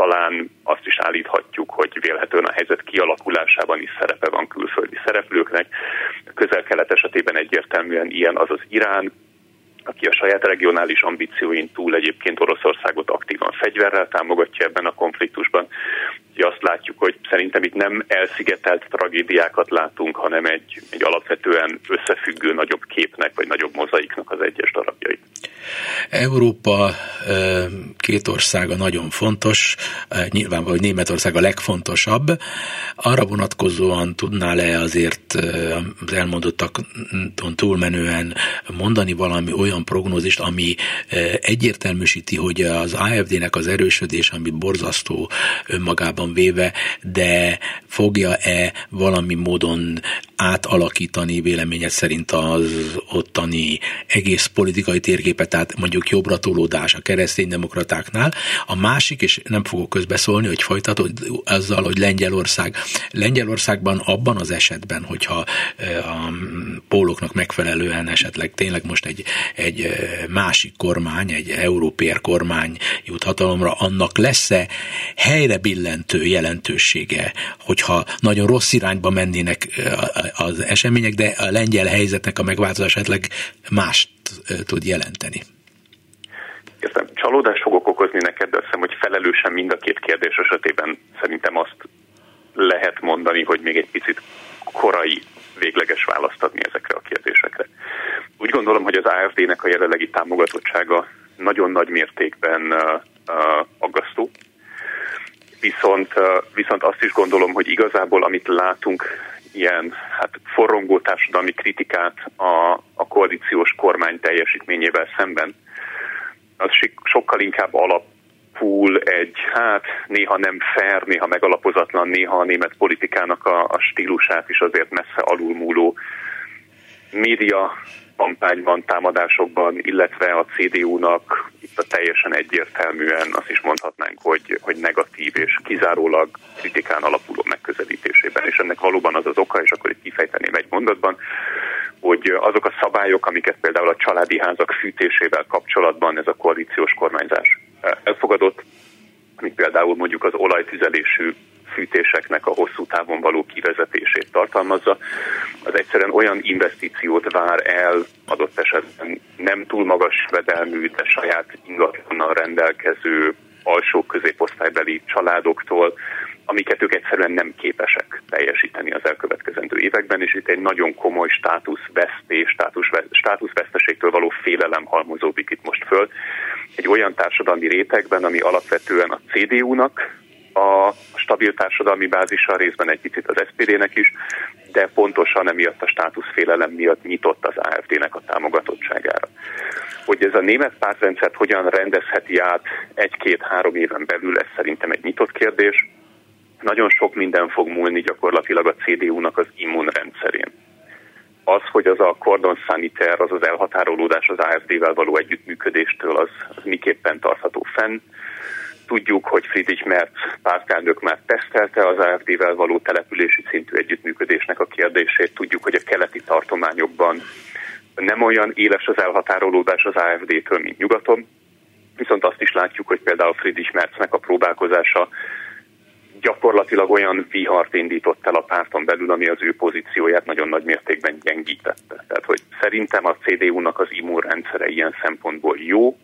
Speaker 4: talán azt is állíthatjuk, hogy vélhetően a helyzet kialakulásában is szerepe van külföldi szereplőknek. Közel-kelet esetében egyértelműen ilyen az az Irán, aki a saját regionális ambícióin túl egyébként Oroszországot aktívan fegyverrel támogatja ebben a konfliktusban. Ugye azt látjuk, hogy szerintem itt nem elszigetelt tragédiákat látunk, hanem egy, egy alapvetően összefüggő nagyobb képnek, vagy nagyobb mozaiknak az egyes darabjait.
Speaker 2: Európa két országa nagyon fontos, nyilvánvaló, hogy Németország a legfontosabb. Arra vonatkozóan tudnál-e azért az elmondottakon túlmenően mondani valami olyan prognózist, ami egyértelműsíti, hogy az AFD-nek az erősödés, ami borzasztó önmagában véve, de fogja-e valami módon átalakítani véleményed szerint az ottani egész politikai térképet, tehát mondjuk jobbra tolódás a kereszténydemokratáknál. A másik, és nem fogok közbeszólni, hogy folytatod azzal, hogy Lengyelország. Lengyelországban abban az esetben, hogyha a póloknak megfelelően esetleg tényleg most egy, egy másik kormány, egy európér kormány jut hatalomra, annak lesz-e helyre billentő jelentősége, hogyha nagyon rossz irányba mennének az események, de a lengyel helyzetnek a megváltozása esetleg mást tud jelenteni.
Speaker 4: Értem, csalódást fogok okozni neked, de azt hiszem, hogy felelősen mind a két kérdés esetében szerintem azt lehet mondani, hogy még egy picit korai végleges választ adni ezekre a kérdésekre. Úgy gondolom, hogy az AFD-nek a jelenlegi támogatottsága nagyon nagy mértékben uh, aggasztó, viszont, viszont azt is gondolom, hogy igazából amit látunk ilyen hát forrongó társadalmi kritikát a, a koalíciós kormány teljesítményével szemben, az sokkal inkább alapul egy, hát néha nem fair, néha megalapozatlan, néha a német politikának a, a stílusát is azért messze alulmúló média kampányban, támadásokban, illetve a CDU-nak itt a teljesen egyértelműen azt is mondhatnánk, hogy, hogy negatív és kizárólag kritikán alapuló megközelítésében. És ennek valóban az az oka, és akkor itt kifejteném egy mondatban, hogy azok a szabályok, amiket például a családi házak fűtésével kapcsolatban ez a koalíciós kormányzás elfogadott, mint például mondjuk az olajtüzelésű fűtéseknek a hosszú távon való kivezetését tartalmazza, az egyszerűen olyan investíciót vár el adott esetben nem túl magas vedelmű, de saját ingatlannal rendelkező alsó középosztálybeli családoktól, amiket ők egyszerűen nem képesek teljesíteni az elkövetkezendő években, és itt egy nagyon komoly státuszvesztés, státusz, státuszveszteségtől való félelem halmozódik itt most föl. Egy olyan társadalmi rétegben, ami alapvetően a CDU-nak a stabil társadalmi bázisa, részben egy picit az SPD-nek is, de pontosan emiatt a státuszfélelem miatt nyitott az AFD-nek a támogatottságára. Hogy ez a német pártrendszert hogyan rendezheti át egy-két-három éven belül, ez szerintem egy nyitott kérdés. Nagyon sok minden fog múlni gyakorlatilag a CDU-nak az immunrendszerén. Az, hogy az a kordon saniter, az az elhatárolódás az AFD-vel való együttműködéstől, az, az miképpen tartható fenn Tudjuk, hogy Friedrich Merz pártelnök már tesztelte az AFD-vel való települési szintű együttműködésnek a kérdését. Tudjuk, hogy a keleti tartományokban nem olyan éles az elhatárolódás az AFD-től, mint nyugaton. Viszont azt is látjuk, hogy például Friedrich Merznek a próbálkozása gyakorlatilag olyan vihart indított el a párton belül, ami az ő pozícióját nagyon nagy mértékben gyengítette. Tehát, hogy szerintem a CDU-nak az immunrendszere ilyen szempontból jó.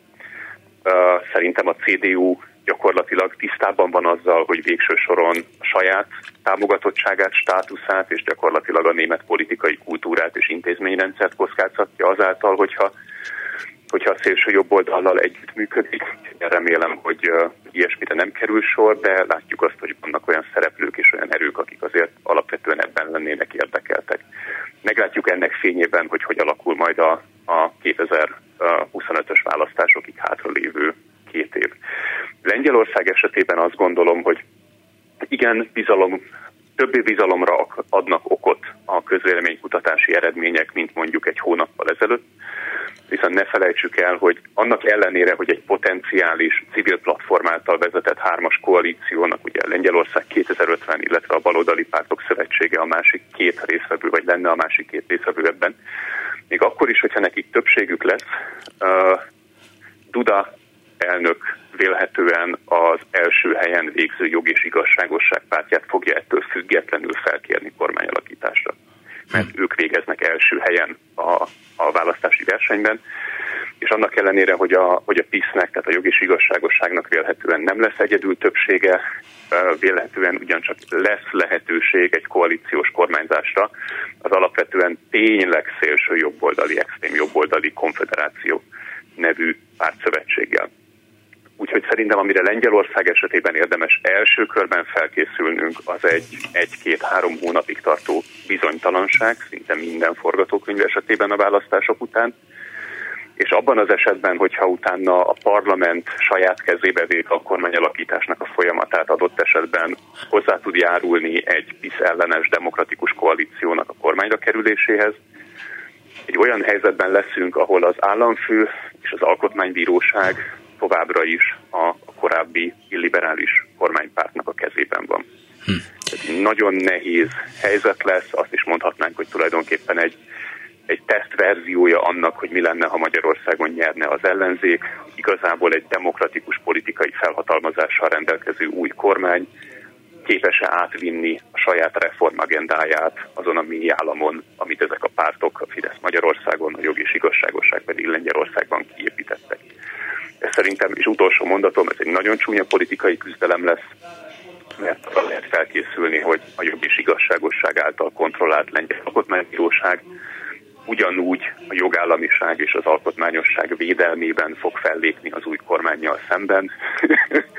Speaker 4: Szerintem a CDU gyakorlatilag tisztában van azzal, hogy végső soron saját támogatottságát, státuszát és gyakorlatilag a német politikai kultúrát és intézményrendszert kockáztatja azáltal, hogyha hogyha a szélső jobb oldallal együttműködik. Remélem, hogy ilyesmire nem kerül sor, de látjuk azt, hogy vannak olyan szereplők és olyan erők, akik azért alapvetően ebben lennének érdekeltek. Meglátjuk ennek fényében, hogy hogy alakul majd a, a 2025-ös Lengyelország esetében azt gondolom, hogy igen, bizalom, többi bizalomra adnak okot a közvéleménykutatási eredmények, mint mondjuk egy hónappal ezelőtt, viszont ne felejtsük el, hogy annak ellenére, hogy egy potenciális civil platform által vezetett hármas koalíciónak, ugye Lengyelország 2050, illetve a baloldali pártok szövetsége a másik két részvevő, vagy lenne a másik két részvevő ebben, még akkor is, hogyha nekik többségük lesz, uh, Duda elnök vélhetően az első helyen végző jog és igazságosság pártját fogja ettől függetlenül felkérni kormányalakításra. Mert ők végeznek első helyen a, a választási versenyben, és annak ellenére, hogy a, hogy a PISZ-nek, tehát a jog és igazságosságnak vélhetően nem lesz egyedül többsége, vélhetően ugyancsak lesz lehetőség egy koalíciós kormányzásra, az alapvetően tényleg szélső jobboldali, extrém jobboldali konfederáció nevű pártszövetséggel. Úgyhogy szerintem, amire Lengyelország esetében érdemes első körben felkészülnünk, az egy egy-két-három hónapig tartó bizonytalanság, szinte minden forgatókönyv esetében a választások után. És abban az esetben, hogyha utána a parlament saját kezébe vék a kormányalakításnak a folyamatát adott esetben hozzá tud járulni egy PISZ ellenes demokratikus koalíciónak a kormányra kerüléséhez, egy olyan helyzetben leszünk, ahol az államfő és az alkotmánybíróság továbbra is a korábbi illiberális kormánypártnak a kezében van. Hm. Nagyon nehéz helyzet lesz, azt is mondhatnánk, hogy tulajdonképpen egy, egy tesztverziója annak, hogy mi lenne, ha Magyarországon nyerne az ellenzék. Igazából egy demokratikus politikai felhatalmazással rendelkező új kormány képes-e átvinni a saját reformagendáját azon a mi államon, amit ezek a pártok, a Fidesz Magyarországon, a jog és igazságosság pedig Lengyelországban kiépítettek. Ez szerintem, és utolsó mondatom, ez egy nagyon csúnya politikai küzdelem lesz, mert arra lehet felkészülni, hogy a jobb és igazságosság által kontrollált lengyel alkotmánybíróság ugyanúgy a jogállamiság és az alkotmányosság védelmében fog fellépni az új kormányjal szemben,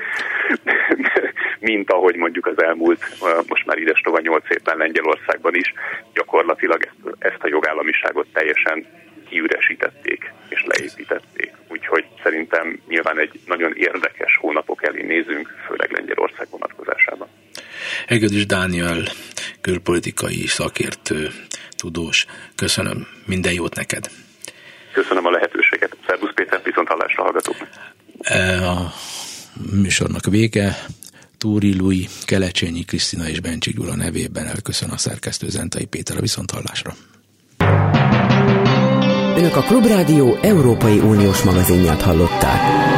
Speaker 4: mint ahogy mondjuk az elmúlt, most már ides tova 8 évben Lengyelországban is gyakorlatilag ezt, ezt a jogállamiságot teljesen kiüresítették és leépítették. Úgyhogy szerintem nyilván egy nagyon érdekes hónapok elé nézünk, főleg Lengyelország vonatkozásában.
Speaker 2: Egedűs Dániel, külpolitikai szakértő, tudós. Köszönöm, minden jót neked.
Speaker 4: Köszönöm a lehetőséget. Szerbusz Péter, viszont hallásra hallgatóknak.
Speaker 2: E, a műsornak vége. Túri Lui, Kelecsényi Krisztina és Bencsik Gyula nevében elköszön a szerkesztő Zentai Péter a viszonthallásra.
Speaker 1: Önök a Klubrádió Európai Uniós magazinját hallották.